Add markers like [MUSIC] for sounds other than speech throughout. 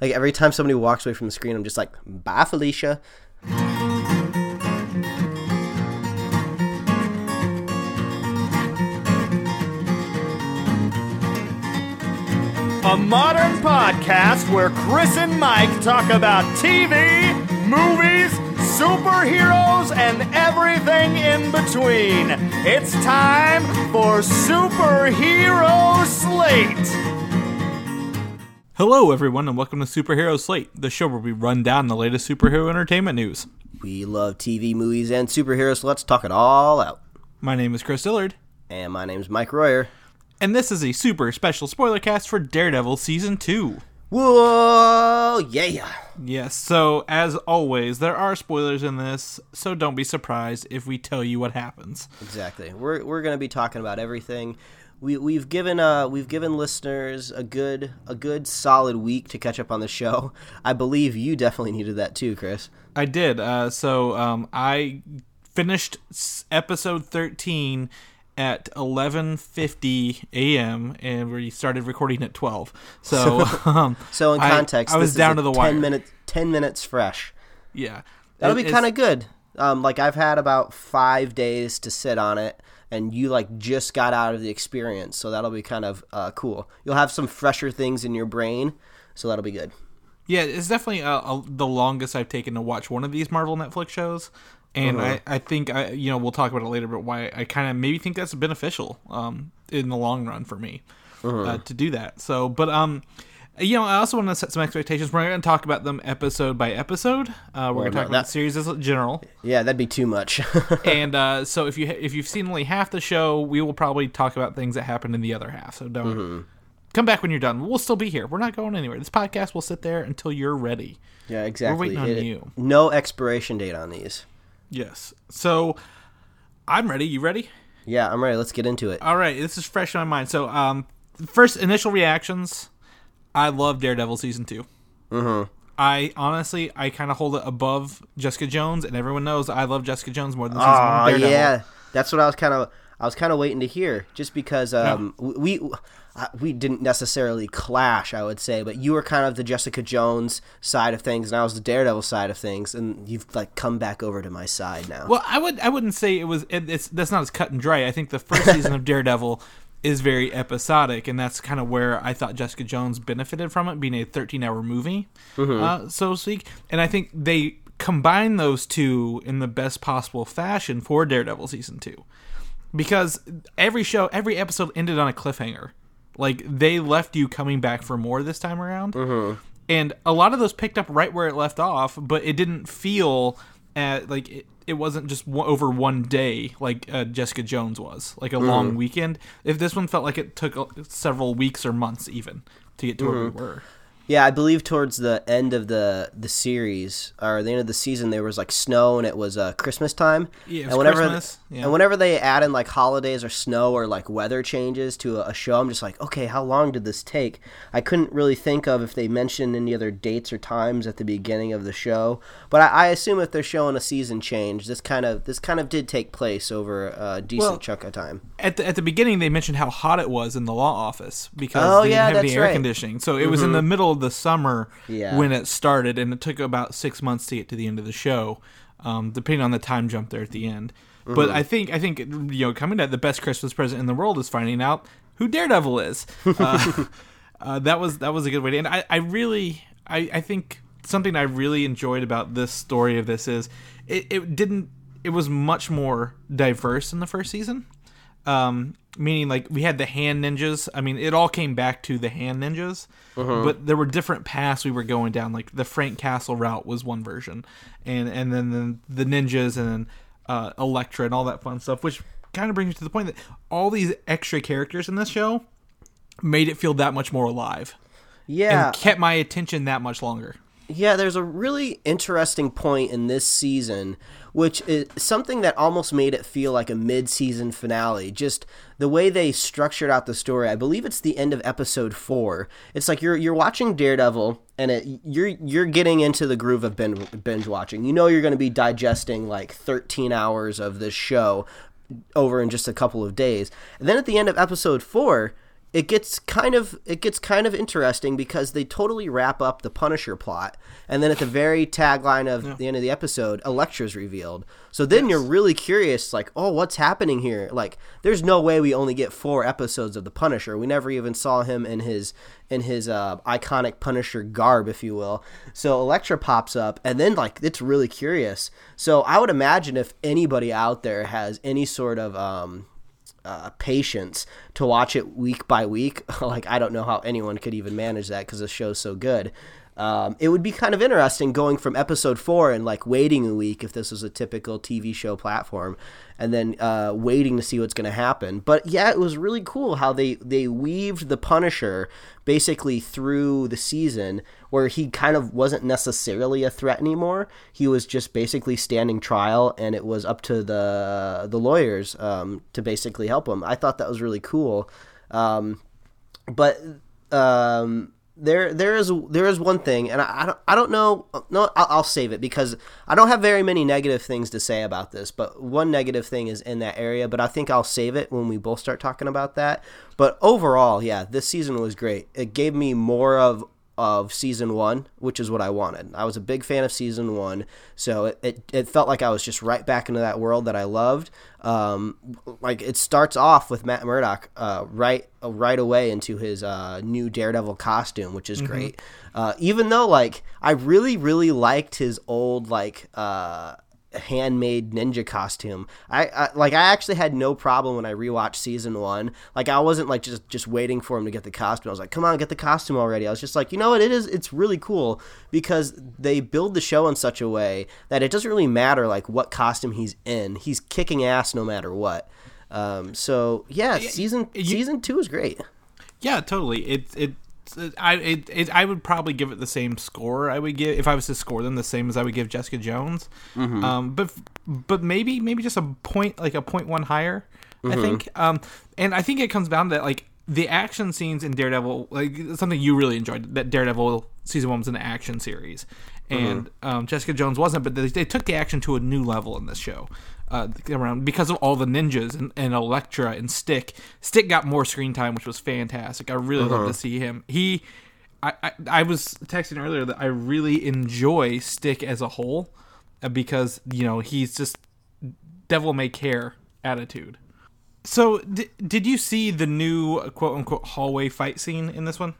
Like every time somebody walks away from the screen, I'm just like, "Bye, Felicia." A modern podcast where Chris and Mike talk about TV, movies, superheroes, and everything in between. It's time for Superhero Slate. Hello, everyone, and welcome to Superhero Slate, the show where we run down the latest superhero entertainment news. We love TV, movies, and superheroes, so let's talk it all out. My name is Chris Dillard, And my name is Mike Royer. and this is a super special spoiler cast for Daredevil Season 2. Whoa, yeah. Yes, so as always, there are spoilers in this, so don't be surprised if we tell you what happens. Exactly. We're we're gonna be talking about everything. We we've given uh we've given listeners a good a good solid week to catch up on the show. I believe you definitely needed that too, Chris. I did. Uh, so um, I finished episode 13 at 11:50 a.m. and we started recording at 12. [LAUGHS] So um, So in context, I, was this down to the ten wire. minutes ten minutes fresh. Yeah, That'll It- be kind of good. Um, like I've had about five days to sit on it, and you like just got out of the experience, so that'll be kind of uh, cool. You'll have some fresher things in your brain, so that'll be good. Yeah, it's definitely uh, uh, the longest I've taken to watch one of these Marvel Netflix shows, and Uh-huh. I, I think I you know we'll talk about it later, but why I kind of maybe think that's beneficial um, in the long run for me Uh-huh. uh, to do that. So, but um. You know, I also want to set some expectations. We're going to talk about them episode by episode. Uh, we're going to no, talk about that- series as a general, Yeah, that'd be too much. [LAUGHS] and uh, so if you if you've seen only half the show, we will probably talk about things that happened in the other half. So don't Mm-hmm. come back when you're done. We'll still be here. We're not going anywhere. This podcast will sit there until you're ready. yeah, exactly. We're waiting on It- you. No expiration date on these. Yes. So I'm ready. You ready? Yeah, I'm ready. Let's get into it. All right. This is fresh on my mind. So, um, first initial reactions. I love Daredevil season 2 Mm-hmm. I honestly, I kind of hold it above Jessica Jones, and everyone knows I love Jessica Jones more than season one Oh of Daredevil. yeah, that's what I was kind of I was kind of waiting to hear, just because um, we we, uh, we didn't necessarily clash, I would say, but you were kind of the Jessica Jones side of things, and I was the Daredevil side of things, and you've like come back over to my side now. Well, I would, I wouldn't say it was. It, it's that's not as cut and dry. I think the first season of [LAUGHS] Daredevil is very episodic, and that's kind of where I thought Jessica Jones benefited from it being a 13-hour movie, uh, so to speak. And I think they combine those two in the best possible fashion for Daredevil season two, because every show, every episode ended on a cliffhanger. Like they left you coming back for more this time around, and a lot of those picked up right where it left off, but it didn't feel at like it, it wasn't just one, over one day like uh, Jessica Jones was, like a long weekend. If this one felt like it took uh, several weeks or months even to get to where we were. Yeah, I believe towards the end of the the series or the end of the season, there was like snow and it was uh, Christmas time. Yeah, and whenever Christmas, yeah. and whenever they add in like holidays or snow or like weather changes to a, a show, I'm just like, okay, how long did this take? I couldn't really think of if they mentioned any other dates or times at the beginning of the show, but I, I assume if they're showing a season change, this kind of this kind of did take place over a decent Well, chunk of time. At the at the beginning, they mentioned how hot it was in the law office because Oh, they didn't yeah, have any air right. conditioning. So it was in the middle of the summer Yeah. when it started, and it took about six months to get to the end of the show, um, depending on the time jump there at the end. But I think I think you know coming at the best Christmas present in the world is finding out who Daredevil is. [LAUGHS] Uh, uh, that was that was a good way to end. I, I really I, I think something I really enjoyed about this story of this is it, it didn't it was much more diverse in the first season um, meaning like we had the hand ninjas. I mean, it all came back to the hand ninjas, but there were different paths we were going down. Like the Frank Castle route was one version, and and then the, the ninjas and then uh, Elektra and all that fun stuff. Which kind of brings me to the point that all these extra characters in this show made it feel that much more alive Yeah, and kept my attention that much longer. Yeah, there's a really interesting point in this season, which is something that almost made it feel like a mid-season finale. Just the way they structured out the story. I believe it's the end of episode four. It's like you're you're watching Daredevil, and it, you're you're getting into the groove of binge, binge watching. You know you're going to be digesting like 13 hours of this show over in just a couple of days. And then at the end of episode four, it gets kind of it gets kind of interesting because they totally wrap up the Punisher plot, and then at the very tagline of the end of the episode, a Elektra's revealed. So then you're really curious, like, oh, what's happening here? Like, there's no way we only get four episodes of the Punisher. We never even saw him in his in his uh, iconic Punisher garb, if you will. So Elektra pops up, and then like it's really curious. So I would imagine if anybody out there has any sort of um, uh, patience to watch it week by week. [LAUGHS] like I don't know how anyone could even manage that because the show's so good. Um, it would be kind of interesting going from episode four and like waiting a week if this was a typical TV show platform, and then uh, waiting to see what's going to happen. But yeah, it was really cool how they they weaved the Punisher basically through the season, where he kind of wasn't necessarily a threat anymore. He was just basically standing trial, and it was up to the the lawyers um, to basically help him. I thought that was really cool. Um, but um, there there is there is one thing, and I, I don't I don't know. No, I'll, I'll, save it because I don't have very many negative things to say about this. But one negative thing is in that area. But I think I'll save it when we both start talking about that. But overall, yeah, this season was great. It gave me more of of season one, which is what I wanted. I was a big fan of season one, so it, it, it felt like I was just right back into that world that I loved. Um, like it starts off with Matt Murdock uh, right right away into his uh, new Daredevil costume, which is mm-hmm. great. Uh, even though like I really really liked his old like uh, handmade ninja costume. I, I, like I actually had no problem when I rewatched season one. Like I wasn't like just just waiting for him to get the costume. I was like, come on, get the costume already. I was just like, you know what, it is it's really cool because they build the show in such a way that it doesn't really matter like what costume he's in. He's kicking ass no matter what. Um, so yeah, season you, season two is great. Yeah, totally. It it I it, it, I would probably give it the same score I would give if I was to score them the same as I would give Jessica Jones. Mm-hmm. Um, but but maybe maybe just a point like a point one higher. Mm-hmm. I think. Um, and I think it comes down to like the action scenes in Daredevil, like something you really enjoyed. That Daredevil season one was an action series, and mm-hmm. um, Jessica Jones wasn't. But they, they, took the action to a new level in this show uh, around because of all the ninjas and, and Elektra and Stick. Stick got more screen time, which was fantastic. I really uh-huh. love to see him. He, I, I, I, was texting earlier that I really enjoy Stick as a whole uh, because you know he's just devil may care attitude. So, d- did you see the new quote unquote hallway fight scene in this one?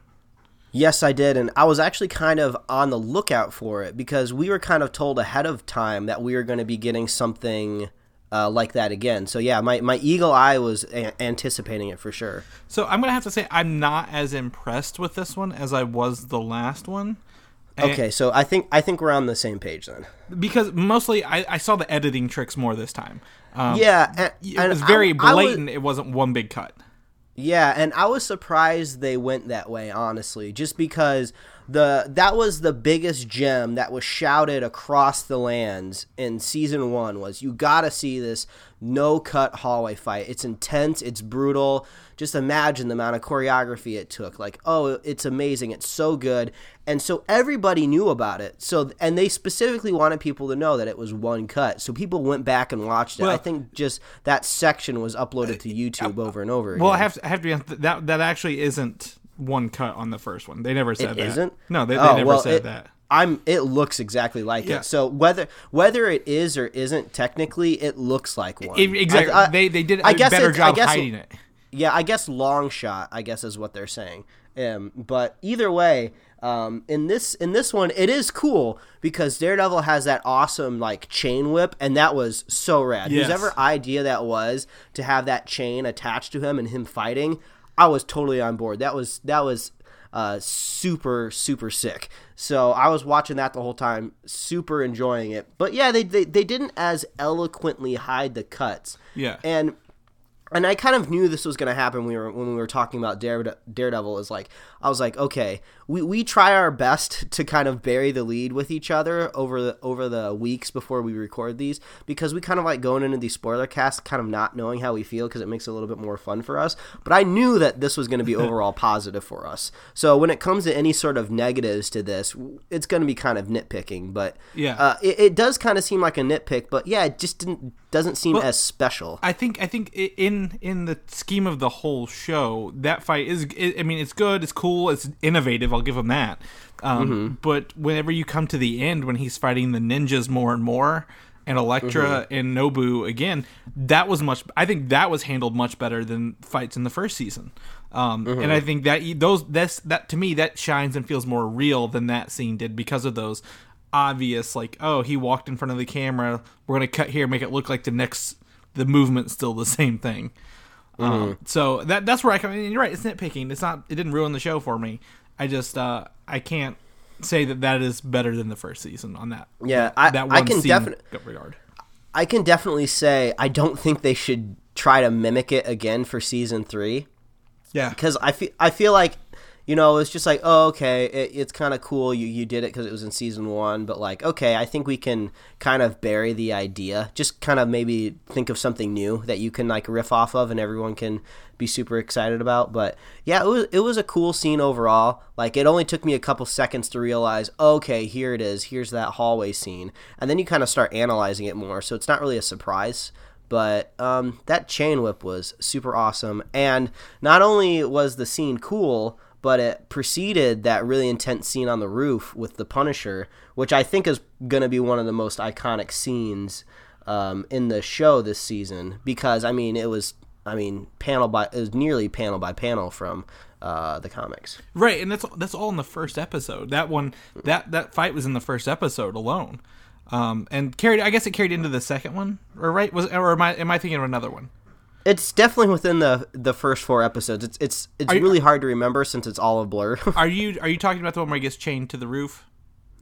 Yes, I did. And I was actually kind of on the lookout for it because we were kind of told ahead of time that we were going to be getting something uh, like that again. So yeah, my, my eagle eye was a- anticipating it for sure. So I'm gonna have to say I'm not as impressed with this one as I was the last one. And okay, so I think I think we're on the same page then. Because mostly I, I saw the editing tricks more this time. Um, yeah, and, it was very I, blatant. I was, it wasn't one big cut. Yeah, and I was surprised they went that way, honestly, just because the that was the biggest gem that was shouted across the lands in season one was you gotta see this no cut hallway fight. It's intense, it's brutal. Just imagine the amount of choreography it took. Like, oh, it's amazing, it's so good. And so everybody knew about it. So and they specifically wanted people to know that it was one cut. So people went back and watched it. Well, I think just that section was uploaded to YouTube over and over again. Well, I have to, I have to be that that actually isn't one cut on the first one. They never said it that. Isn't? No, they, they oh, never well, said it, that. I'm. It looks exactly like yeah. it. So whether whether it is or isn't, technically, it looks like one. It, exactly. I, I, they they did a I guess better job guess, hiding it. Yeah, I guess long shot. I guess is what they're saying. Um, but either way, um, in this in this one, it is cool because Daredevil has that awesome like chain whip, and that was so rad. Yes. Whose ever idea that was to have that chain attached to him and him fighting, I was totally on board. That was that was uh, super super sick. So I was watching that the whole time, super enjoying it. But yeah, they they, they didn't as eloquently hide the cuts. Yeah, and and I kind of knew this was going to happen when we were when we were talking about Dare, Daredevil. Is like I was like, okay, we, we try our best to kind of bury the lead with each other over the over the weeks before we record these because we kind of like going into these spoiler casts, kind of not knowing how we feel because it makes it a little bit more fun for us. But I knew that this was going to be [LAUGHS] overall positive for us. So when it comes to any sort of negatives to this, it's going to be kind of nitpicking. But yeah, uh, it, it does kind of seem like a nitpick. But yeah, it just didn't doesn't seem as special. I think I think in in the scheme of the whole show, that fight is. I mean, it's good, it's cool, it's innovative. I'll give him that. Um, But whenever you come to the end, when he's fighting the ninjas more and more, and Elektra and Nobu again, that was much. I think that was handled much better than fights in the first season. Um, And I think that those that's that to me that shines and feels more real than that scene did because of those obvious like oh he walked in front of the camera. We're gonna cut here make it look like the next the movement's still the [LAUGHS] same thing. Um, so that that's where i come in. You're right it's nitpicking. It's not it didn't ruin the show for me. I just uh i can't say that that is better than the first season on that. Yeah, I- that I can definitely regard I can definitely say I don't think they should try to mimic it again for season three. yeah. Because I feel I feel like you know it's just like oh okay it, it's kind of cool you you did it because it was in season one but like okay I think we can kind of bury the idea. Just kind of maybe think of something new that you can like riff off of and everyone can be super excited about but yeah it was it was a cool scene overall. Like it only took me a couple seconds to realize okay here it is here's that hallway scene and then you kind of start analyzing it more so it's not really a surprise but um, that chain whip was super awesome and not only was the scene cool but it preceded that really intense scene on the roof with the punisher which i think is going to be one of the most iconic scenes um, in the show this season because i mean it was i mean panel by it was nearly panel by panel from uh, the comics. Right and that's that's all in the first episode. That one that that fight was in the first episode alone. Um and carried i guess it carried into the second one? Or right was or am i am i thinking of another one it's definitely within the the first four episodes it's it's it's you- really hard to remember since it's all a blur [LAUGHS] are you are you talking about the one where he gets chained to the roof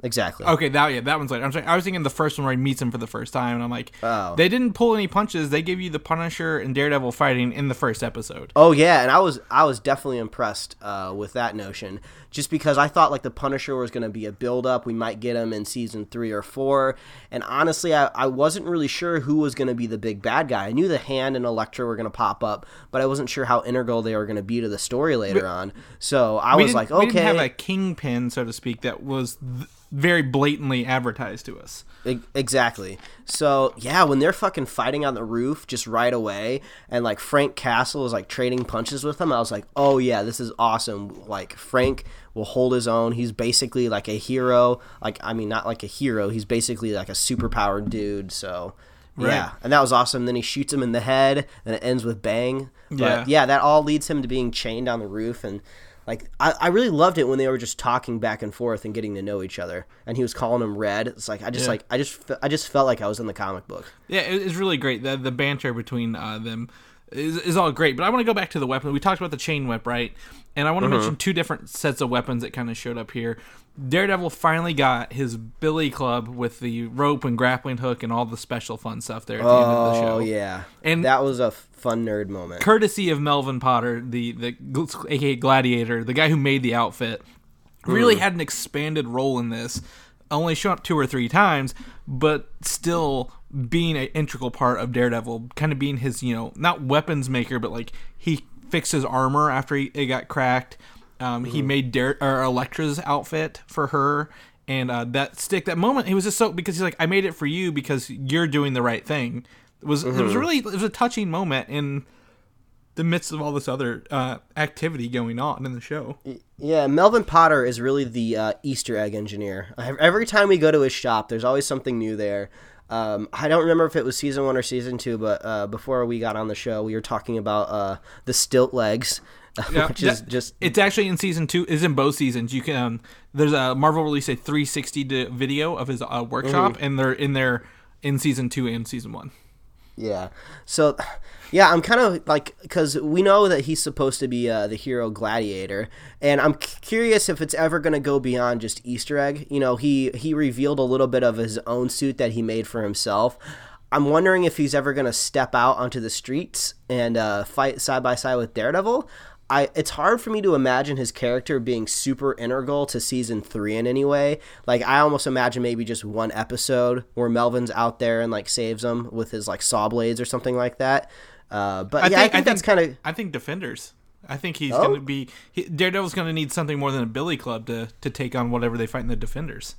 exactly Okay, that yeah, that one's later. I'm sorry. I was thinking the first one where he meets him for the first time, and I'm like, Oh. they didn't pull any punches. They gave you the Punisher and Daredevil fighting in the first episode. Oh yeah, and I was I was definitely impressed uh, with that notion, just because I thought like the Punisher was going to be a build up. We might get him in season three or four, and honestly, I, I wasn't really sure who was going to be the big bad guy. I knew the Hand and Elektra were going to pop up, but I wasn't sure how integral they were going to be to the story later on. So I was like, we okay, didn't have a kingpin, so to speak, that was th- very blatantly advertised to us. Exactly. So yeah, when they're fucking fighting on the roof just right away, and like Frank Castle is like trading punches with them, I was like, oh yeah, this is awesome. Like Frank will hold his own. He's basically like a hero. Like I mean, not like a hero. He's basically like a superpowered dude. So. Yeah, and that was awesome. Then he shoots him in the head, and it ends with bang. But Yeah. yeah, that all leads him to being chained on the roof, and like I, I really loved it when they were just talking back and forth and getting to know each other. And he was calling him Red. It's like I just Yeah. like I just I just felt like I was in the comic book. Yeah, it- it's really great. The the banter between uh, them is, is all great. But I want to go back to the weapon. We talked about the chain whip, right? And I want to uh-huh. mention two different sets of weapons that kind of showed up here. Daredevil finally got his Billy Club with the rope and grappling hook and all the special fun stuff there at the end of the oh, show. Oh yeah, And- that was a fun nerd moment. courtesy of Melvin Potter, the the aka Gladiator, the guy who made the outfit, really mm. had an expanded role in this. Only shown up two or three times, but still being an integral part of Daredevil, kind of being his, you know, not weapons maker, but like he fixed his armor after he, it got cracked. Um, He made Dare, or Elektra's outfit for her, and uh, that stick, that moment, he was just so because he's like, I made it for you because you're doing the right thing. It was it was really it was a touching moment in the midst of all this other uh, activity going on in the show. Yeah, Melvin Potter is really the uh, Easter egg engineer. Every time we go to his shop, there's always something new there. Um, I don't remember if it was season one or season two, but uh, before we got on the show, we were talking about uh, the stilt legs, [LAUGHS] Yeah, which is that- just it's actually in season two. Is in both seasons. You can um, there's a Marvel released a 360 video of his uh, workshop, and they're in there in season two and season one. Yeah. So, yeah, I'm kind of like because we know that he's supposed to be uh, the hero gladiator, and I'm curious if it's ever going to go beyond just Easter egg. You know, he he revealed a little bit of his own suit that he made for himself. I'm wondering if he's ever going to step out onto the streets and uh, fight side by side with Daredevil. I, it's hard for me to imagine his character being super integral to season three in any way. Like I almost imagine maybe just one episode where Melvin's out there and like saves him with his like saw blades or something like that. Uh, but yeah, I think, that's kind of I think defenders. I think he's Oh? going to be he, Daredevil's going to need something more than a Billy Club to to take on whatever they fight in the defenders.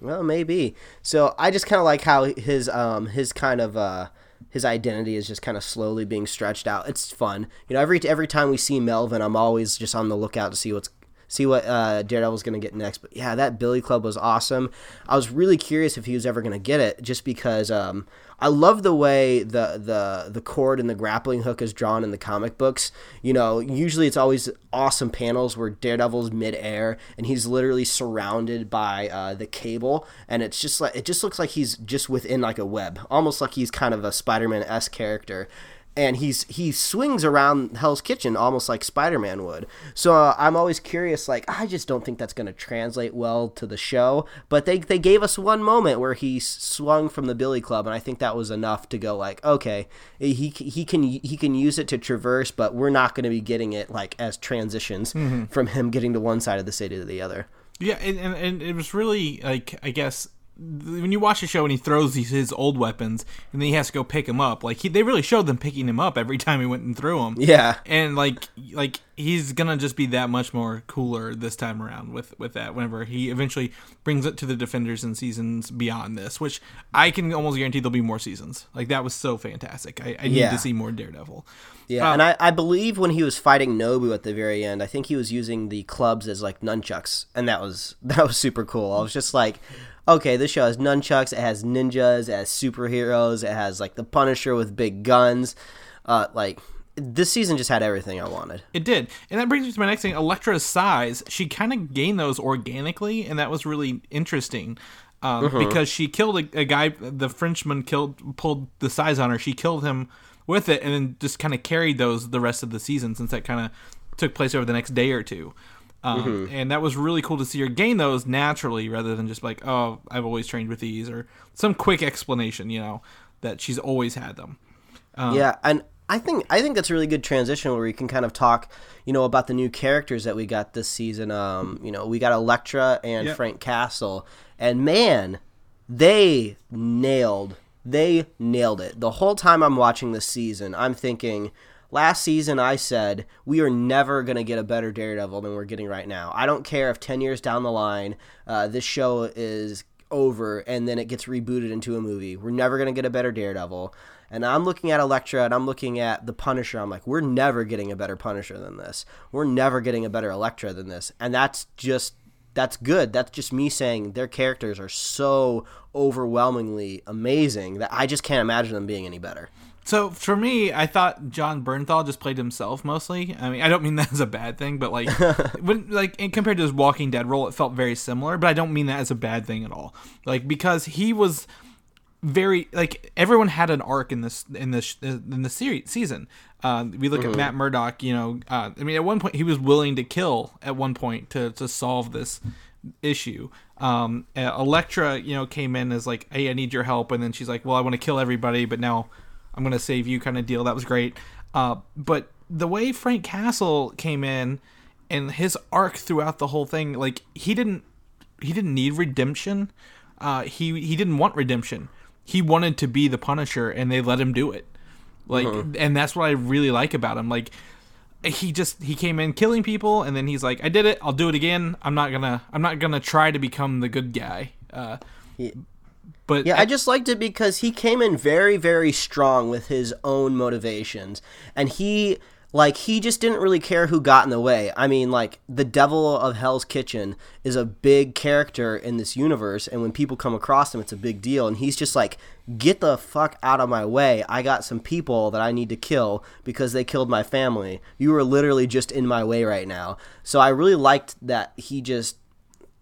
well maybe. So I just kind of like how his um his kind of uh his identity is just kind of slowly being stretched out. It's fun. You know, every every time we see Melvin, I'm always just on the lookout to see what's see what uh, Daredevil's going to get next. But yeah, that Billy Club was awesome. I was really curious if he was ever going to get it, just because um, I love the way the the the cord and the grappling hook is drawn in the comic books. You know, usually it's always awesome panels where Daredevil's midair and he's literally surrounded by uh, the cable, and it's just like it just looks like he's just within like a web, almost like he's kind of a Spider-Man s character and he's he swings around Hell's Kitchen almost like Spider-Man would. So uh, I'm always curious. Like I just don't think that's going to translate well to the show. But they they gave us one moment where he swung from the Billy Club, and I think that was enough to go like, okay, he he can he can use it to traverse, but we're not going to be getting it like as transitions mm-hmm. from him getting to one side of the city to the other. Yeah, and, and, and it was really like I guess when you watch the show and he throws these his old weapons and then he has to go pick them up like he, they really showed them picking him up every [LAUGHS] time he went and threw them yeah. And like like he's gonna just be that much more cooler this time around with with that whenever he eventually brings it to the defenders in seasons beyond this which i can almost guarantee there'll be more seasons. Like that was so fantastic. I, I need yeah. to see more daredevil. Yeah, um, and I, I believe when he was fighting Nobu at the very end, I think he was using the clubs as like nunchucks, and that was [LAUGHS] that was super cool. I was just like, okay, this show has nunchucks, it has ninjas, it has superheroes, it has like the Punisher with big guns. Uh, like this season just had everything I wanted. It did, and that brings me to my next thing: Elektra's sais. She kind of gained those organically, and that was really interesting. Um, mm-hmm. Because she killed a, a, guy, the Frenchman killed, pulled the sais on her. She killed him with it, and then just kind of carried those the rest of the season, since that kind of took place over the next day or two. Um, mm-hmm. And that was really cool to see her gain those naturally rather than just like, oh, I've always trained with these or some quick explanation, you know, that she's always had them. Um, yeah, and I think I think that's a really good transition where we can kind of talk, you know, about the new characters that we got this season. Um, you know, we got Elektra and yep. Frank Castle, and man, they nailed they nailed it. The whole time I'm watching this season, I'm thinking Last season, I said we are never going to get a better Daredevil than we're getting right now. I don't care if 10 years down the line, uh, this show is over and then it gets rebooted into a movie. We're never going to get a better Daredevil. And I'm looking at Elektra and I'm looking at the Punisher. I'm like, we're never getting a better Punisher than this. We're never getting a better Elektra than this. And that's just that's good. That's just me saying their characters are so overwhelmingly amazing that I just can't imagine them being any better. So for me, I thought Jon Bernthal just played himself mostly. I mean, I don't mean [LAUGHS] that as a bad thing, but like, [LAUGHS] when like compared to his Walking Dead role, it felt very similar. But I don't mean that as a bad thing at all. Like because he was very like everyone had an arc in this in this in the series season. Uh, we look mm-hmm. at Matt Murdock. You know, uh, I mean, at one point he was willing to kill at one point to to solve this issue. Um, Elektra, you know, came in as like, "Hey, I need your help," and then she's like, "Well, I want to kill everybody, but now." I'm gonna save you kind of deal. That was great. Uh, but the way Frank Castle came in and his arc throughout the whole thing, like he didn't he didn't need redemption. Uh, he he didn't want redemption. He wanted to be the Punisher, and they let him do it. Like, uh-huh. and that's what I really like about him. Like, he just he came in killing people, and then he's like, "I did it. I'll do it again. I'm not gonna I'm not gonna try to become the good guy." Uh, but yeah, I just liked it because he came in very, very strong with his own motivations, and he like he just didn't really care who got in the way. I mean, like the devil of Hell's Kitchen is a big character in this universe, and when people come across him, it's a big deal. And he's just like, "Get the fuck out of my way! I got some people that I need to kill because they killed my family. You are literally just in my way right now." So I really liked that he just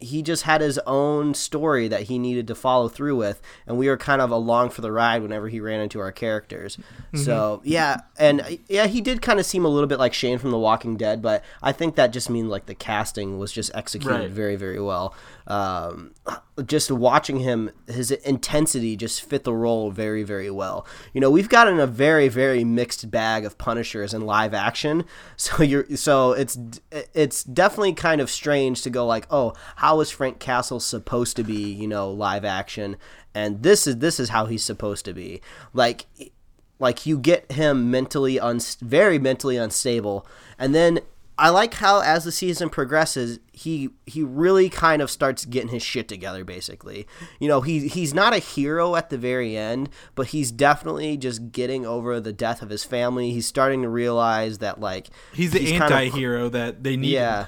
he just had his own story that he needed to follow through with and we were kind of along for the ride whenever he ran into our characters mm-hmm. so yeah and yeah he did kind of seem a little bit like shane from the walking dead but i think that just means like the casting was just executed right. very very well um, just watching him, his intensity just fit the role very, very well. You know, we've gotten a very, very mixed bag of Punishers in live action, [LAUGHS] so you're so it's it's definitely kind of strange to go like, oh, how is Frank Castle supposed to be? You know, live action, and this is this is how he's supposed to be. Like, like you get him mentally un very mentally unstable, and then I like how as the season progresses, he he really kind of starts getting his shit together. Basically, you know, he he's not a hero at the very end, but he's definitely just getting over the death of his family. He's starting to realize that like he's the kind of- anti-hero that they need. yeah.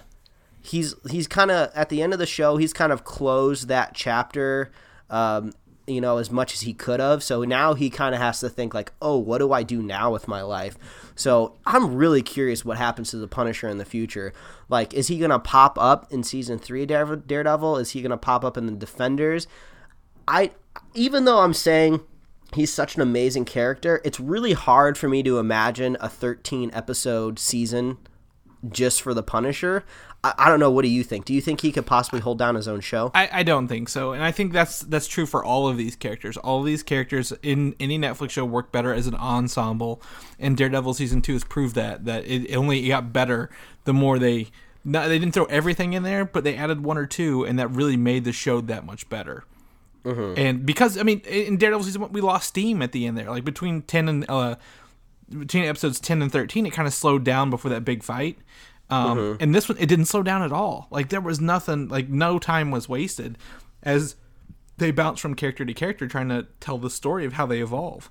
He's he's kind of at the end of the show. He's kind of closed that chapter, um, you know, as much as he could have. So now he kind of has to think like, oh, what do I do now with my life? So I'm really curious what happens to the Punisher in the future. Like, is he gonna pop up in season three Daredevil? Is he gonna pop up in the Defenders? I even though I'm saying he's such an amazing character, it's really hard for me to imagine a 13 episode season just for the Punisher. I, I don't know. What do you think? Do you think he could possibly hold down his own show? I, I don't think so, and I think that's that's true for all of these characters. All of these characters in any Netflix show work better as an ensemble, and Daredevil season two has proved that that it only got better the more they not, they didn't throw everything in there, but they added one or two, and that really made the show that much better. And because I mean, in Daredevil season one, we lost steam at the end there, like between ten and uh, between episodes 10 and 13 it kind of slowed down before that big fight. Um, and this one it didn't slow down at all. Like there was nothing like no time was wasted as they bounce from character to character trying to tell the story of how they evolve.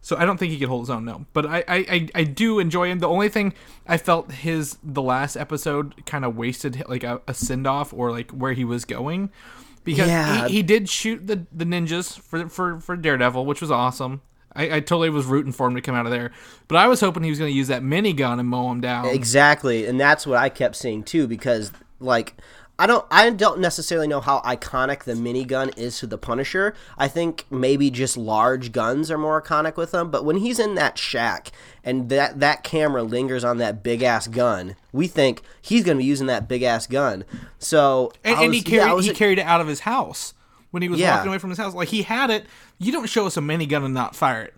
So i don't think he could hold his own no. But i i, I, I do enjoy him. The only thing i felt his the last episode kind of wasted like a, a send-off or like where he was going because Yeah. he, he did shoot the, the ninjas for, for for daredevil which was awesome I, I totally was rooting for him to come out of there, but I was hoping he was going to use that minigun and mow him down. Exactly, and that's what I kept seeing too. Because like, I don't, I don't necessarily know how iconic the minigun is to the Punisher. I think maybe just large guns are more iconic with him. But when he's in that shack and that that camera lingers on that big ass gun, we think he's going to be using that big ass gun. So and, I and he was- yeah, carried was- he carried it out of his house when he was Yeah. walking away from his house. Like he had it. You don't show us a minigun and not fire it.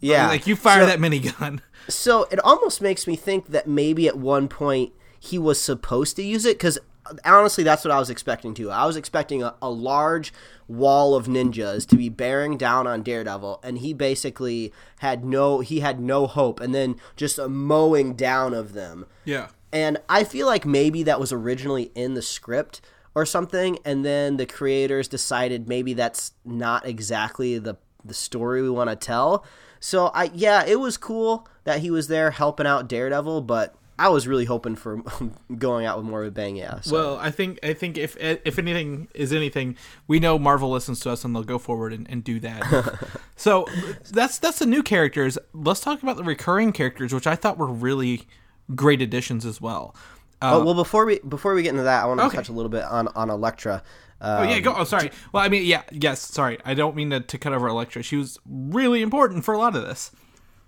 yeah, Like you fire So- that minigun. [LAUGHS] So it almost makes me think that maybe at one point he was supposed to use it because uh, honestly, that's what I was expecting to. I was expecting a, a large wall of ninjas to be bearing down on Daredevil, and he basically had no he had no hope, and then just a mowing down of them. Yeah. And I feel like maybe that was originally in the script or something, and then the creators decided maybe that's not exactly the the story we want to tell. So I yeah, it was cool that he was there helping out Daredevil, but I was really hoping for [LAUGHS] going out with more of a bang. Yeah. So. Well, I think I think if if anything is anything, we know Marvel listens to us and they'll go forward and, and do that. [LAUGHS] so that's that's the new characters. Let's talk about the recurring characters, which I thought were really great additions as well. Uh, Oh, well, before we before we get into that, I want to Okay. touch a little bit on on Elektra. Uh, Oh yeah, go. Oh, sorry. Well, I mean, yeah, yes. Sorry, I don't mean to, to cut over Elektra. She was really important for a lot of this.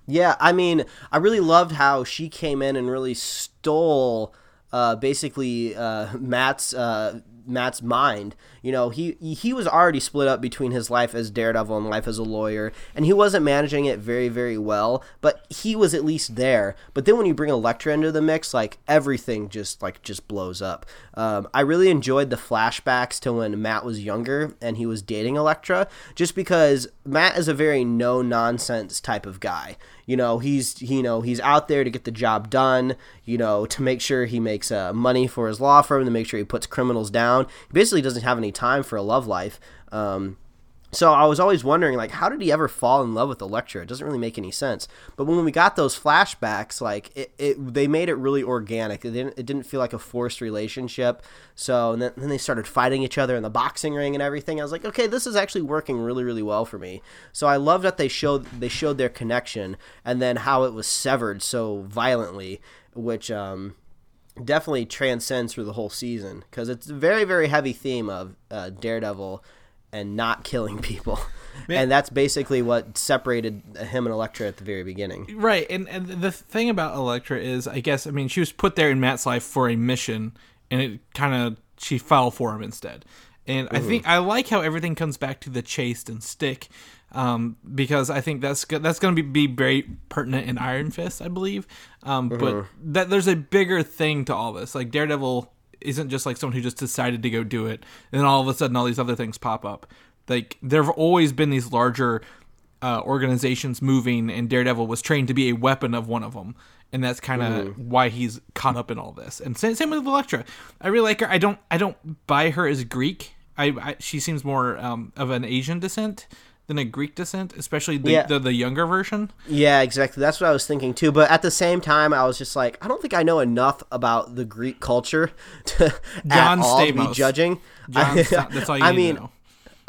Yeah, I mean, I really loved how she came in and really stole uh, basically uh, Matt's uh, Matt's mind. You know, he he was already split up between his life as Daredevil and life as a lawyer, and he wasn't managing it very very well. But he was at least there. But then when you bring Elektra into the mix, like everything just like just blows up. Um, I really enjoyed the flashbacks to when Matt was younger and he was dating Elektra, just because Matt is a very no nonsense type of guy. You know, he's you know he's out there to get the job done. You know, to make sure he makes uh, money for his law firm, to make sure he puts criminals down. He basically doesn't have any time for a love life. Um, so I was always wondering, like, how did he ever fall in love with Elektra? It doesn't really make any sense. But when we got those flashbacks, like, it, it they made it really organic. It didn't, it didn't feel like a forced relationship. So and then, then they started fighting each other in the boxing ring and everything. I was like, okay, this is actually working really, really well for me. So I love that they showed they showed their connection and then how it was severed so violently, which um, definitely transcends through the whole season because it's a very, very heavy theme of uh, Daredevil and not [LAUGHS] killing people. And that's basically what separated him and Elektra at the very beginning. Right, and and the thing about Elektra is, I guess, I mean, she was put there in Matt's life for a mission, and it kind of she fell for him instead. And I think I like how everything comes back to the Chaste and stick, um, because I think that's go- that's going to be, be very pertinent in Iron Fist, I believe. Um, But that there's a bigger thing to all this. Like Daredevil isn't just like someone who just decided to go do it, and then all of a sudden all these other things pop up. Like there have always been these larger uh, organizations moving, and Daredevil was trained to be a weapon of one of them. and that's kind of why he's caught up in all this. And same, same with Elektra. I really like her. I don't I don't buy her as Greek. I, I she seems more um, of an Asian descent than a Greek descent, especially the, Yeah. the the younger version. Yeah, exactly. That's what I was thinking too. But at the same time, I was just like, I don't think I know enough about the Greek culture to John at all be judging. John, [LAUGHS] that's all you I need mean, to know.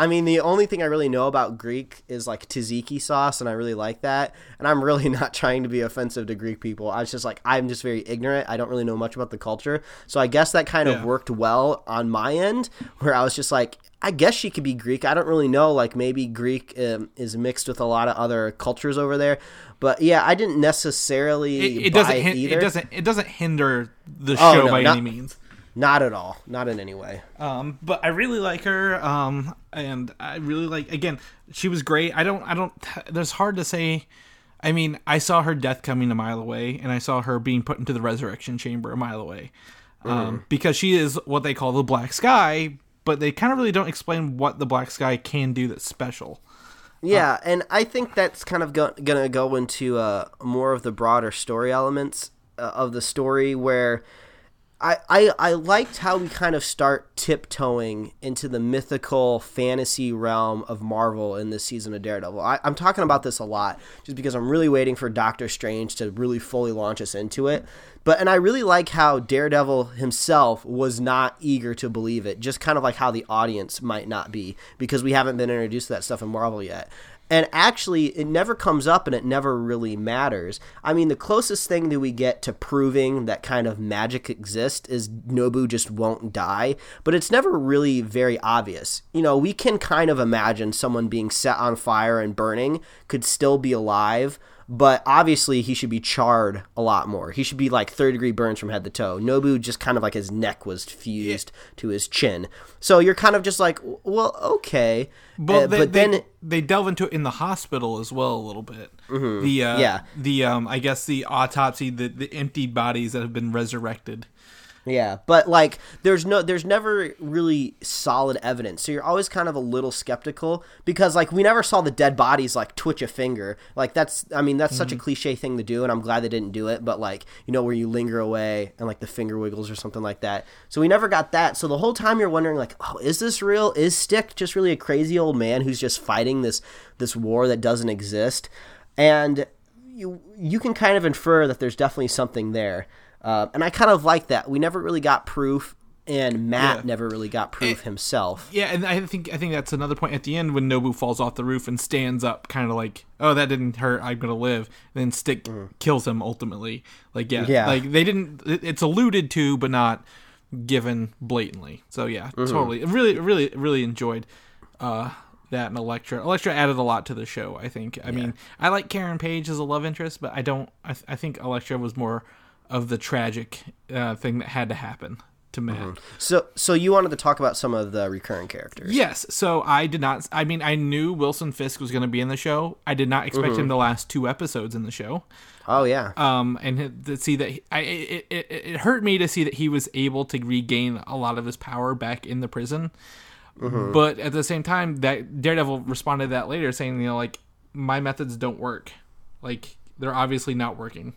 I mean, the only thing I really know about Greek is like tzatziki sauce, and I really like that. And I'm really [LAUGHS] not trying to be offensive to Greek people. I was just like, I'm just very ignorant. I don't really know much about the culture. So I guess that kind of worked well on my end, where I was just like, I guess she could be Greek. I don't really know. Like maybe Greek um, is mixed with a lot of other cultures over there. But yeah, I didn't necessarily It, it buy doesn't it hin- either. it doesn't it doesn't hinder the Oh, show no, by not- any means. Not at all. Not in any way. Um, but I really like her. Um, and I really like again. She was great. I don't. I don't. There's hard to say. I mean, I saw her death coming a mile away, and I saw her being put into the resurrection chamber a mile away, um, because she is what they call the Black Sky. But they kind of really don't explain what the Black Sky can do that's special. Yeah, and I think that's kind of go- gonna go into uh, more of the broader story elements uh, of the story where. I, I, liked how we kind of start tiptoeing into the mythical fantasy realm of Marvel in this season of Daredevil. I, I'm talking about this a lot just because I'm really waiting for Doctor Strange to really fully launch us into it. But and I really like how Daredevil himself was not eager to believe it, just kind of like how the audience might not be because we haven't been introduced to that stuff in Marvel yet. And actually, it never comes up and it never really matters. I mean, the closest thing that we get to proving that kind of magic exists is Nobu just won't die, but it's never really very obvious. You know, we can kind of imagine someone being set on fire and burning could still be alive, but obviously he should be charred a lot more. He should be like third degree burns from head to toe. Nobu just kind of like his neck was fused to his chin. So you're kind of just like, well, okay. But, Uh, they, but then they delve into it in the hospital as well a little bit. The uh, Yeah. the um, I guess the autopsy, the the emptied bodies that have been resurrected. Yeah, but like there's no there's never really solid evidence. So you're always kind of a little skeptical because like we never saw the dead bodies like twitch a finger. Like that's I mean that's such a mm-hmm. cliche thing to do and I'm glad they didn't do it, but like you know where you linger away and like the finger wiggles or something like that. So we never got that. So the whole time you're wondering like, "Oh, is this real? Is Stick just really a crazy old man who's just fighting this this war that doesn't exist?" And you you can kind of infer that there's definitely something there. Uh, and I kind of like that. We never really got proof, and Matt Yeah. never really got proof himself. Yeah, and I think I think that's another point at the end when Nobu falls off the roof and stands up, kind of like, "Oh, that didn't hurt. I'm gonna live." And then Stick kills him ultimately. Like, yeah, Yeah. like they didn't. It's alluded to, but not given blatantly. So yeah, totally. Really, really, really enjoyed uh, that and Elektra. Elektra added a lot to the show. I think. I mean, I like Karen Page as a love interest, but I don't. I, th- I think Elektra was more of the tragic uh, thing that had to happen to Matt. So, so you wanted to talk about some of the recurring characters. Yes. So I did not. I mean, I knew Wilson Fisk was going to be in the show. I did not expect him to last two episodes in the show. Oh yeah. Um, and to see that he- I, it, it, it hurt me to see that he was able to regain a lot of his power back in the prison. But at the same time, that Daredevil responded to that later, saying, you know, like my methods don't work. Like they're obviously not working.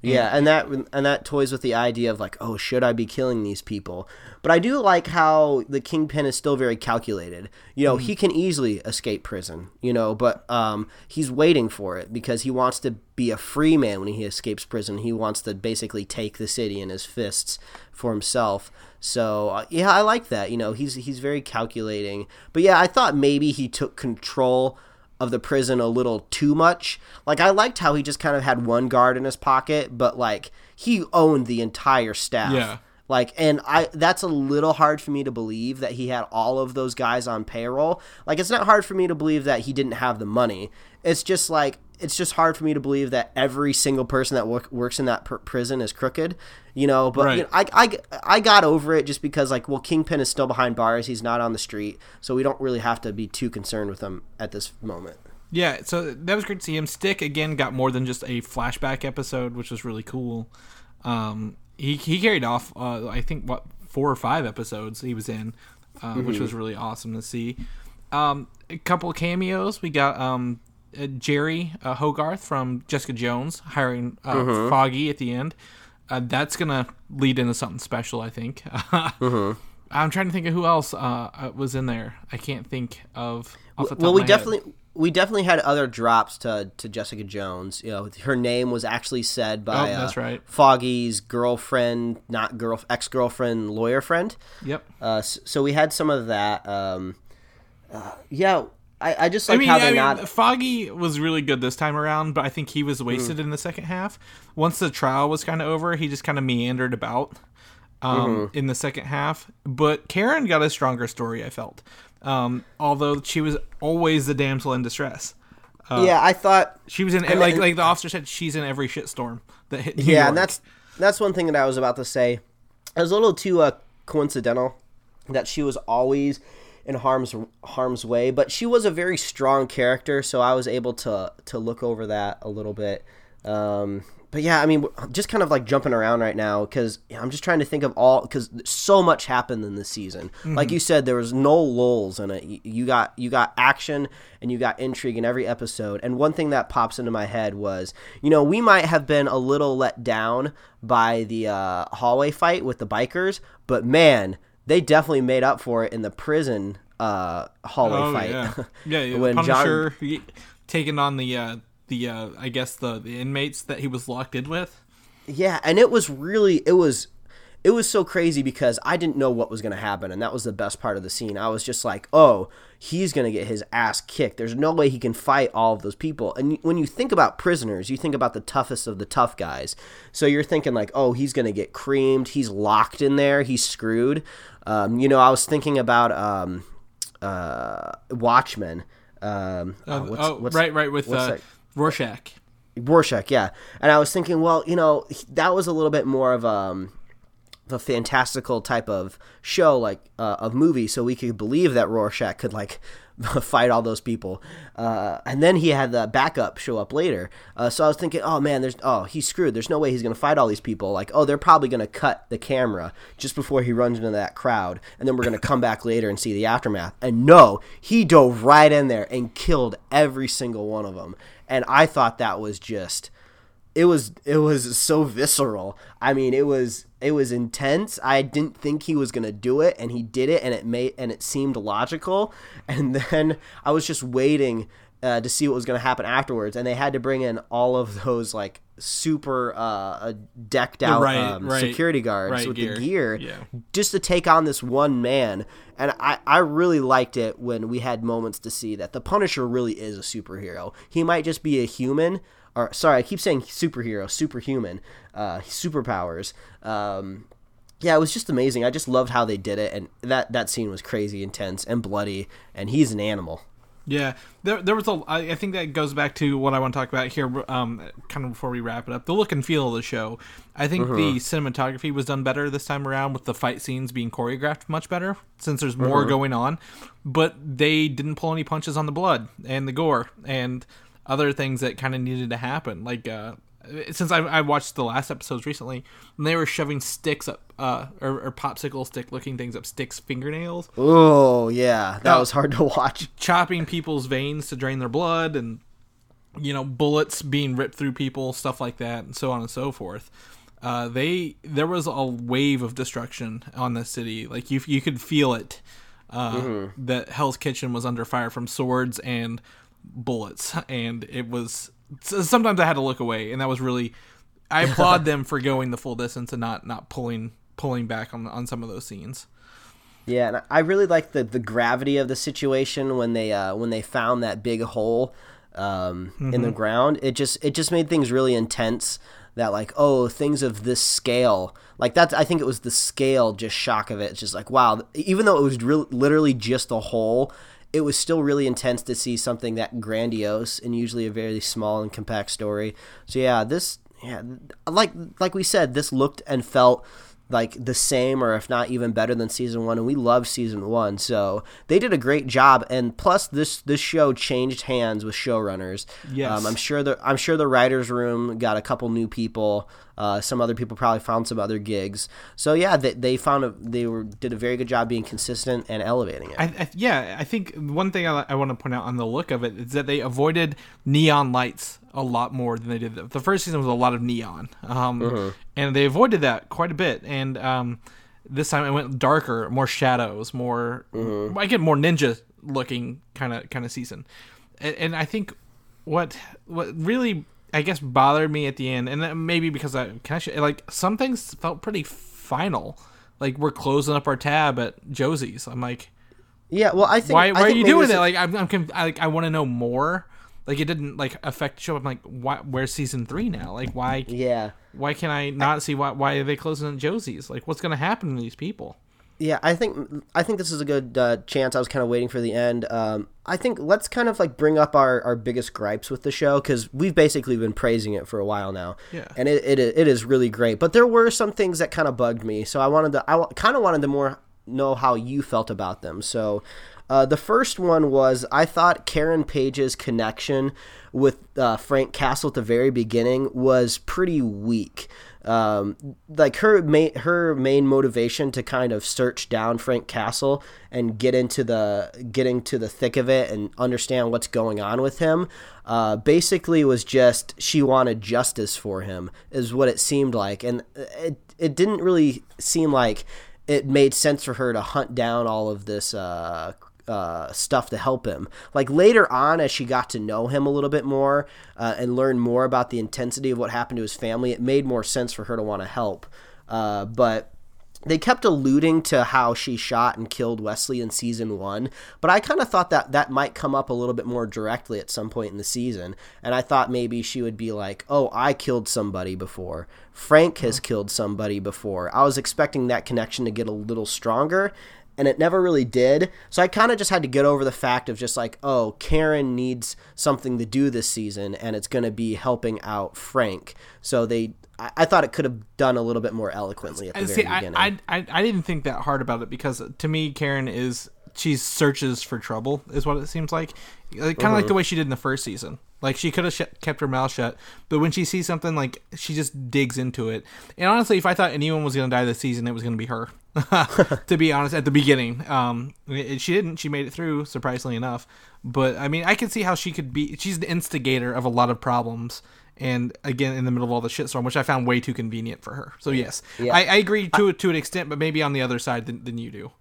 Yeah, and that and that toys with the idea of like, oh, should I be killing these people? But I do like how the kingpin is still very calculated. You know, he can easily escape prison. You know, but um, he's waiting for it because he wants to be a free man when he escapes prison. He wants to basically take the city in his fists for himself. So uh, yeah, I like that. You know, he's he's very calculating. But yeah, I thought maybe he took control of the prison a little too much. Like I liked how he just kind of had one guard in his pocket, but like he owned the entire staff. Yeah. Like and I that's a little hard for me to believe that he had all of those guys on payroll. Like it's not hard for me to believe that he didn't have the money. It's just like it's just hard for me to believe that every single person that work, works in that pr- prison is crooked, you know. But you know, I, I, I got over it just because like, well, Kingpin is still behind bars; he's not on the street, so we don't really have to be too concerned with him at this moment. Yeah, so that was great to see him. Stick again got more than just a flashback episode, which was really cool. Um, he he carried off, uh, I think, what four or five episodes he was in, uh, which was really awesome to see. Um, a couple of cameos. We got um, uh, Jeri uh, Hogarth from Jessica Jones hiring uh, Mm-hmm. Foggy at the end. Uh, that's gonna lead into something special, I think. [LAUGHS] I'm trying to think of who else uh, uh, was in there. I can't think of. Off the top well, of we my head. definitely we definitely had other drops to to Jessica Jones. You know, her name was actually said by Oh, that's uh, right. Foggy's girlfriend, not girl, ex girlfriend, lawyer friend. Yep. Uh, so we had some of that. Um, uh, yeah, I, I just like I mean, how I they're mean, not. Foggy was really good this time around, but I think he was wasted in the second half. Once the trial was kind of over, he just kind of meandered about um, in the second half. But Karen got a stronger story, I felt. Um, although she was always the damsel in distress. yeah, I thought. She was in And- like and- like the officer said, she's in every shitstorm that hit. New Yeah, York. and that's that's one thing that I was about to say. It was a little too uh, coincidental that she was always in harm's harm's way, but she was a very strong character, so I was able to to look over that a little bit. Um, but yeah, I mean, just kind of like jumping around right now because I'm just trying to think of all because so much happened in this season. Like you said, there was no lulls in it. You- You got you got action and you got intrigue in every episode. And one thing that pops into my head was, you know, we might have been a little let down by the uh, hallway fight with the bikers, but man, they definitely made up for it in the prison uh, hallway oh fight. yeah, [LAUGHS] yeah. yeah When John- Punisher he- taking on the uh, the uh, I guess the, the inmates that he was locked in with. Yeah, and it was really it was it was so crazy because I didn't know what was going to happen and that was the best part of the scene. I was just like, "Oh, he's going to get his ass kicked. There's no way he can fight all of those people." And when you think about prisoners, you think about the toughest of the tough guys. So you're thinking like, "Oh, he's going to get creamed. He's locked in there. He's screwed." Um, you know, I was thinking about um, uh, Watchmen. Um, Uh, what's- oh, what's- right, right, with uh. Rorschach. Rorschach, yeah. And I was thinking, well, you know, that was a little bit more of um, a fantastical type of show, like uh, of movie, so we could believe that Rorschach could like [LAUGHS] fight all those people. Uh, and then he had the backup show up later. Uh, so I was thinking, oh man, there's oh he's screwed. There's no way he's gonna fight all these people. Like oh they're probably gonna cut the camera just before he runs into that crowd, and then we're gonna come back later and see the aftermath. And no, he dove right in there and killed every single one of them. And I thought that was just it was it was so visceral. I mean, it was it was intense. I didn't think he was gonna do it, and he did it, and it made and it seemed logical. [LAUGHS] And then I was just waiting uh, to see what was gonna happen afterwards, and they had to bring in all of those like super uh, uh, decked out Right, um, right, security guards right with gear. the gear Yeah. just to take on this one man. And I, I really liked it when we had moments to see that the Punisher really is a superhero. He might just be a human, or sorry, I keep saying superhero, superhuman, uh, superpowers. Um, yeah, it was just amazing. I just loved how they did it, and that that scene was crazy intense and bloody. And he's an animal. Yeah, there, there was a. I I think that goes back to what I want to talk about here, um, kind of before we wrap it up. The look and feel of the show. I think the cinematography was done better this time around, with the fight scenes being choreographed much better, since there's more going on. But they didn't pull any punches on the blood and the gore and other things that kind of needed to happen. Like uh, since I, I watched the last episodes recently, and they were shoving sticks up, uh, or, or popsicle stick looking things up sticks fingernails Oh yeah, that Oh. was hard to watch. [LAUGHS] chopping people's veins to drain their blood and you know bullets being ripped through people stuff like that and so on and so forth uh, they there was a wave of destruction on the city like you you could feel it uh, that Hell's Kitchen was under fire from swords and bullets and it was sometimes I had to look away and that was really I applaud [LAUGHS] them for going the full distance and not not pulling pulling back on on some of those scenes Yeah, and I really like the the gravity of the situation when they uh, when they found that big hole um, in the ground. It just it just made things really intense. That like oh things of this scale like that's I think it was the scale just shock of it. It's just like wow even though it was real literally just a hole. It was still really intense to see something that grandiose and usually a very small and compact story. So yeah, this yeah like like we said, this looked and felt like the same or if not even better than season one and we love season one so they did a great job and plus this this show changed hands with showrunners Yes. um, i'm sure the i'm sure the writers room got a couple new people Uh, some other people probably found some other gigs. So yeah, they, they found a, they were did a very good job being consistent and elevating it. I, I, yeah, I think one thing I, I want to point out on the look of it is that they avoided neon lights a lot more than they did. The, the first season was a lot of neon, um, Mm-hmm. and they avoided that quite a bit. And um, this time it went darker, more shadows, more Mm-hmm. I get more ninja looking kind of kind of season. And, and I think what what really I guess bothered me at the end, and maybe because I kind of like some things felt pretty final. Like we're closing up our tab at Josie's. I'm like, yeah, well, I think why I why are you doing this that? is- Like I'm, I'm conf- I, like I want to know more. Like it didn't like affect show. I'm like, why? Where's season three now? Like why? yeah. Why can I not see why? Why are they closing Josie's? Like what's gonna happen to these people? Yeah, I think I think this is a good uh, chance. I was kind of waiting for the end. Um, I think let's kind of like bring up our, our biggest gripes with the show because we've basically been praising it for a while now. Yeah. and it, it it is really great. But there were some things that kind of bugged me, so I wanted to I kind of wanted to more know how you felt about them. So. Uh, the first one was I thought Karen Page's connection with uh, Frank Castle at the very beginning was pretty weak. Um, like her main her main motivation to kind of search down Frank Castle and get into the getting to the thick of it and understand what's going on with him uh, basically was just she wanted justice for him is what it seemed like. And it it didn't really seem like it made sense for her to hunt down all of this uh, uh, stuff to help him. Like later on, as she got to know him a little bit more uh, and learn more about the intensity of what happened to his family, it made more sense for her to want to help. Uh, but they kept alluding to how she shot and killed Wesley in season one, but I kind of thought that that might come up a little bit more directly at some point in the season. And I thought maybe she would be like, oh, I killed somebody before. Frank has killed somebody before. I was expecting that connection to get a little stronger, and it never really did. So I kind of just had to get over the fact of just like, oh, Karen needs something to do this season, and it's going to be helping out Frank. So they, I, I thought it could have done a little bit more eloquently at the very see. I, beginning. I I I didn't think that hard about it because to me, Karen is she searches for trouble is what it seems like, like kind of like the way she did in the first season. Like she could have sh- kept her mouth shut, but when she sees something, like she just digs into it. And honestly, if I thought anyone was going to die this season, it was going to be her. [LAUGHS] to be honest, at the beginning, um, it- she didn't. She made it through, surprisingly enough. But I mean, I can see how she could be. She's the instigator of a lot of problems. And again, in the middle of all the shitstorm, which I found way too convenient for her. So yes, Yeah. I, I agree to to an extent, but maybe on the other side than, than you do.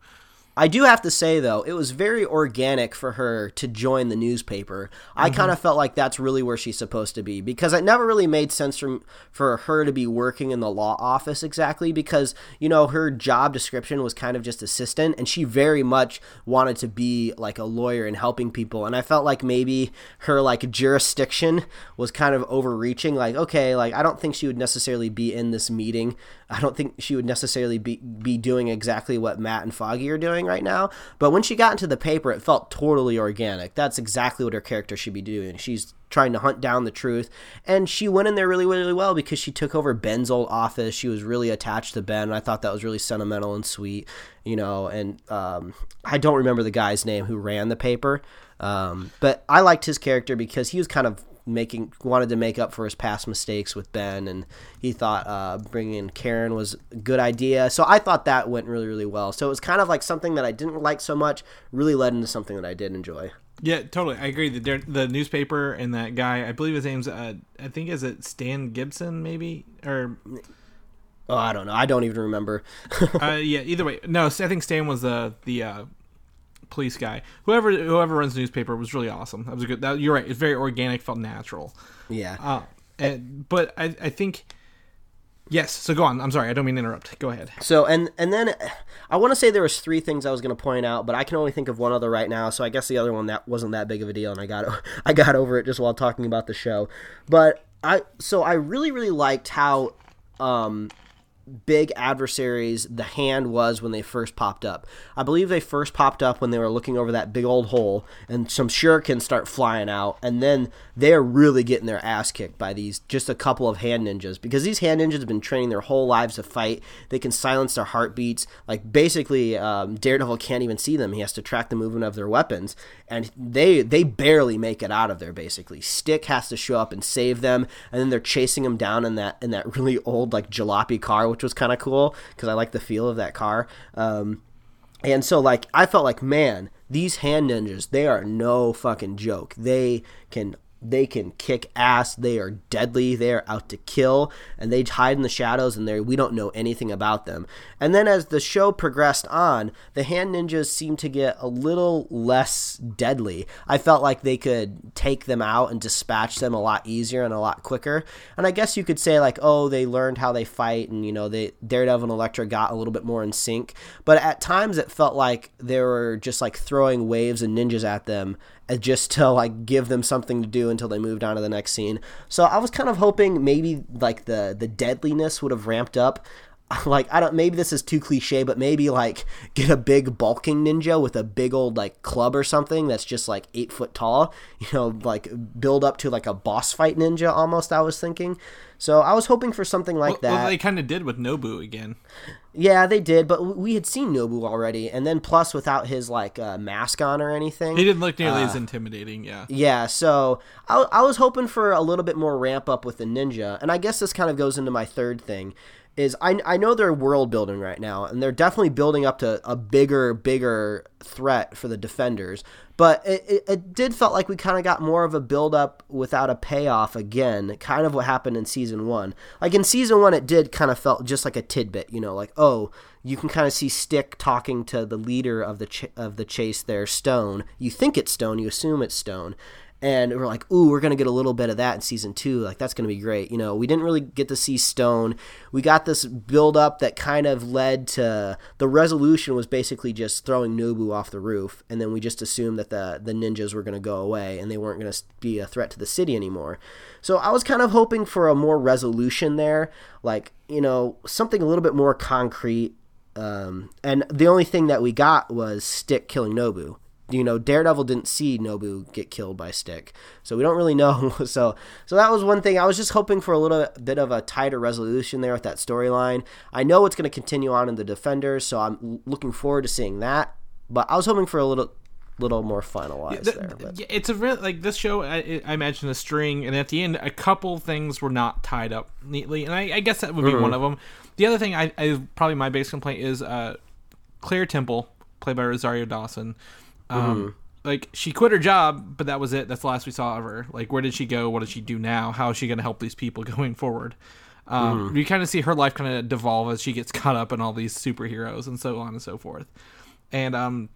I do have to say though, it was very organic for her to join the newspaper. I mm-hmm. kind of felt like that's really where she's supposed to be because it never really made sense for for her to be working in the law office exactly because you know her job description was kind of just assistant and she very much wanted to be like a lawyer and helping people and I felt like maybe her like jurisdiction was kind of overreaching like okay, like I don't think she would necessarily be in this meeting. I don't think she would necessarily be be doing exactly what Matt and Foggy are doing right now. But when she got into the paper, it felt totally organic. That's exactly what her character should be doing. She's trying to hunt down the truth, and she went in there really, really well because she took over Ben's old office. She was really attached to Ben. And I thought that was really sentimental and sweet, you know. And um, I don't remember the guy's name who ran the paper, um, but I liked his character because he was kind of making wanted to make up for his past mistakes with Ben, and he thought uh, bringing in Karen was a good idea. So I thought that went really really well. So it was kind of like something that I didn't like so much really led into something that I did enjoy. Yeah, totally. I agree. The the newspaper and that guy, I believe his name's, uh, I think is it Stan Gibson, maybe or Oh, I don't know. I don't even remember. [LAUGHS] uh, yeah. Either way, no. I think Stan was the the uh, police guy. Whoever whoever runs the newspaper was really awesome. That was a good. That, you're right. It's very organic. Felt natural. yeah. Uh, and, but I I think yes. So go on. I'm sorry. I don't mean to interrupt. Go ahead. So and and then I want to say there was three things I was going to point out, but I can only think of one other right now. So I guess the other one that wasn't that big of a deal, and I got [LAUGHS] I got over it just while talking about the show. But I so I really really liked how um big adversaries the hand was when they first popped up. I believe they first popped up when they were looking over that big old hole and some shurikens start flying out and then they're really getting their ass kicked by these just a couple of hand ninjas because these hand ninjas have been training their whole lives to fight. They can silence their heartbeats. Like basically um, Daredevil can't even see them. He has to track the movement of their weapons and they they barely make it out of there basically. Stick has to show up and save them and then they're chasing him down in that in that [LAUGHS] really old like jalopy car which was kind of cool because I like the feel of that car. Um, and so like I felt like man, these hand ninjas, they are no fucking joke. They can they can kick ass. They are deadly. They are out to kill, and they hide in the shadows, and they we don't know anything about them. And then as the show progressed on, the hand ninjas seemed to get a little less deadly. I felt like they could take them out and dispatch them a lot easier and a lot quicker. And I guess you could say like, oh, they learned how they fight, and you know, they Daredevil and Elektra got a little bit more in sync. But at times it felt like they were just like throwing waves and ninjas at them just to like give them something to do until they moved on to the next scene. So I was kind of hoping maybe like the the deadliness would have ramped up. [LAUGHS] Like I don't maybe this is too cliche, but maybe like get a big bulking ninja with a big old like club or something that's just like eight foot tall. [LAUGHS] You know, like build up to like a boss fight ninja almost. I was thinking. So I was hoping for something like well, that. Well, they kind of did with Nobu again. Yeah, they did, but we had seen Nobu already, and then plus without his like uh, mask on or anything, he didn't look nearly uh, as intimidating. Yeah, yeah. So I, I was hoping for a little bit more ramp up with the ninja, and I guess this kind of goes into my third thing. Is I, I know they're world building right now, and they're definitely building up to a bigger, bigger threat for the defenders. But it, it, it did felt like we kind of got more of a build up without a payoff again, kind of what happened in season one. Like in season one, it did kind of felt just like a tidbit, you know, like oh, you can kind of see Stick talking to the leader of the ch- of the Chaste there, Stone. You think it's Stone, you assume it's Stone, and we're like, ooh, we're gonna get a little bit of that in season two. Like that's gonna be great. You know, we didn't really get to see Stone. We got this build up that kind of led to the resolution was basically just throwing Nobu off the roof, and then we just assumed that the the ninjas were gonna go away and they weren't gonna be a threat to the city anymore. So I was kind of hoping for a more resolution there, like you know something a little bit more concrete. Um, and the only thing that we got was Stick killing Nobu you know Daredevil didn't see Nobu get killed by Stick, so we don't really know. [LAUGHS] so so that was one thing. I was just hoping for a little bit of a tighter resolution there with that storyline. I know it's going to continue on in the Defenders, so I'm looking forward to seeing that. But I was hoping for a little little more finalized the, there. But. It's a real like this show. I, I imagine a string, and at the end, a couple things were not tied up neatly, and I, I guess that would be mm-hmm. one of them. The other thing, I, I probably my biggest complaint is uh, Claire Temple, played by Rosario Dawson. Um, mm-hmm. Like she quit her job, but that was it. That's the last we saw of her. Like, where did she go? What does she do now? How is she going to help these people [LAUGHS] going forward? Um, mm-hmm. You kind of see her life kind of devolve as she gets caught up in all these superheroes and so on and so forth. And um,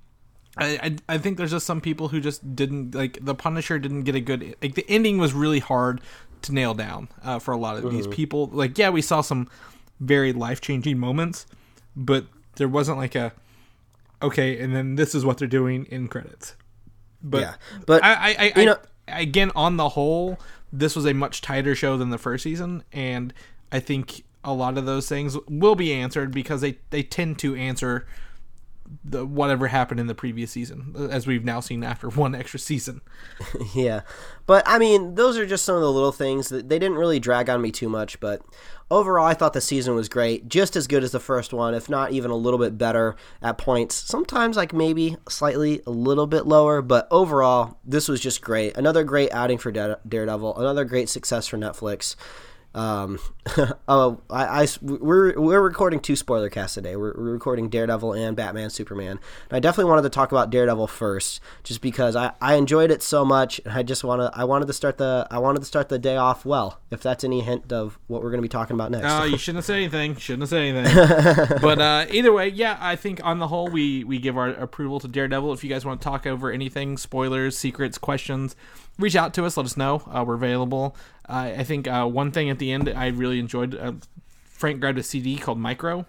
I, I, I think there's just some people who just didn't like the Punisher didn't get a good like the ending was really hard to nail down uh, for a lot of mm-hmm. these people. Like, yeah, we saw some very life changing moments, but there wasn't like a okay, and then this is what they're doing in credits. But yeah, but I, I, I, you know, again, on the whole, this was a much tighter show than the first season, and I think a lot of those things will be answered because they they tend to answer the whatever happened in the previous season, uh, as we've now seen after [LAUGHS] one extra season. [LAUGHS] yeah, but I mean, those are just some of the little things that they didn't really drag on me too much. But overall, I thought the season was great, just as good as the first one, if not even a little bit better at points. Sometimes, like maybe slightly a little bit lower, but overall, this was just great. Another great outing for Daredevil, another great success for Netflix. Um, [LAUGHS] oh, I, I, we're we're recording two spoiler casts today. We're, we're, recording Daredevil and Batman Superman. And I definitely wanted to talk about Daredevil first, just because I, I enjoyed it so much, and I just want to I wanted to start the I wanted to start the day off well. If that's any hint of what we're going to be talking about next. No, you shouldn't have said anything. Shouldn't have said anything. [LAUGHS] but uh, either way, yeah, I think on the whole we we give our approval to Daredevil. If you guys want to talk over anything, spoilers, secrets, questions reach out to us. Let us know. Uh, we're available. Uh, I think uh, one thing at the end I really enjoyed. Uh, Frank grabbed a CD called Micro,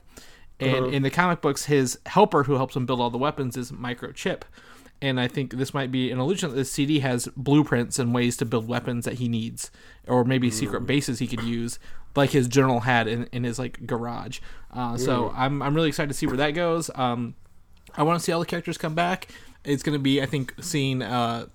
and uh-huh. in the comic books, his helper who helps him build all the weapons is Microchip. and I think this might be an illusion that the CD has blueprints and ways to build weapons that he needs, or maybe secret bases he could use, like his general had in, in his like garage. Uh, So I'm I'm really excited to see where that goes. Um, I want to see all the characters come back. It's going to be, I think, seeing uh,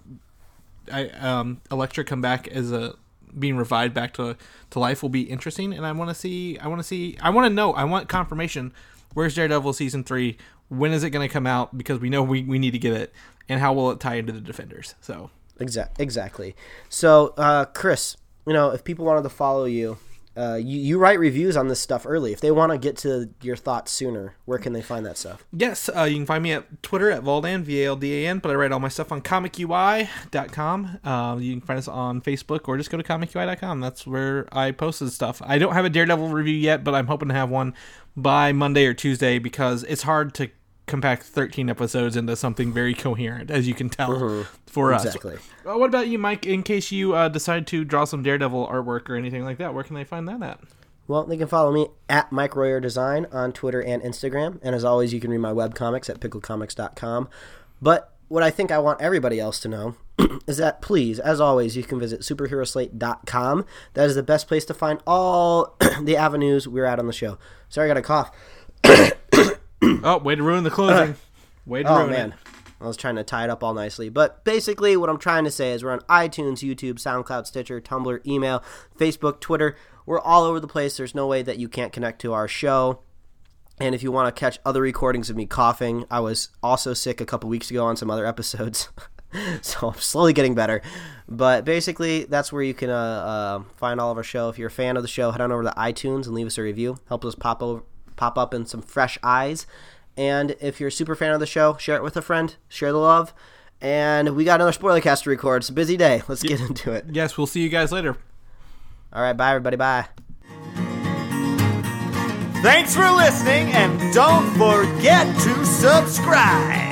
I, um, Elektra come back as a being revived back to to life will be interesting, and I want to see. I want to see. I want to know. I want confirmation. Where's Daredevil season three? When is it going to come out? Because we know we, we need to get it, and how will it tie into the Defenders? So Exact, exactly. So, uh, Chris, you know, if people wanted to follow you, uh, you, you write reviews on this stuff early. If they want to get to your thoughts sooner, where can they find that stuff? yes, uh, you can find me at Twitter at Valdan V A L D A N. But I write all my stuff on comicui.com. Um, you can find us on Facebook or just go to comicui.com. That's where I post this stuff. I don't have a Daredevil review yet, but I'm hoping to have one by Monday or Tuesday because it's hard to compact 13 episodes into something very coherent, as you can tell for us. Exactly. Uh, what about you, Mike? In case you uh, decide to draw some Daredevil artwork or anything like that, where can they find that at? Well, they can follow me at Mike Royer Design on Twitter and Instagram. And as always, you can read my webcomics at picklecomics.com. But what I think I want everybody else to know [CLEARS THROAT] is that please, as always, you can visit superheroslate.com. That is the best place to find all [CLEARS THROAT] the avenues we're at on the show. Sorry, I got a cough. [CLEARS THROAT] Oh, way to ruin the closing. [LAUGHS] Way to Oh ruin man, it. I was trying to tie it up all nicely, but basically, what I'm trying to say is we're on iTunes, YouTube, SoundCloud, Stitcher, Tumblr, email, Facebook, Twitter. We're all over the place. There's no way that you can't connect to our show. And if you want to catch other recordings of me coughing, I was also sick a couple weeks ago on some other episodes. [LAUGHS] so I'm slowly getting better. But basically, that's where you can uh, uh, find all of our show. If you're a fan of the show, head on over to iTunes and leave us a review. Helps us pop over, pop up in some fresh eyes. And if you're a super fan of the show, share it with a friend. Share the love. And we got another spoiler cast to record. It's a busy day. Let's get into it. Yes, we'll see you guys later. All right, bye everybody. Bye. Thanks for listening, and don't forget to subscribe.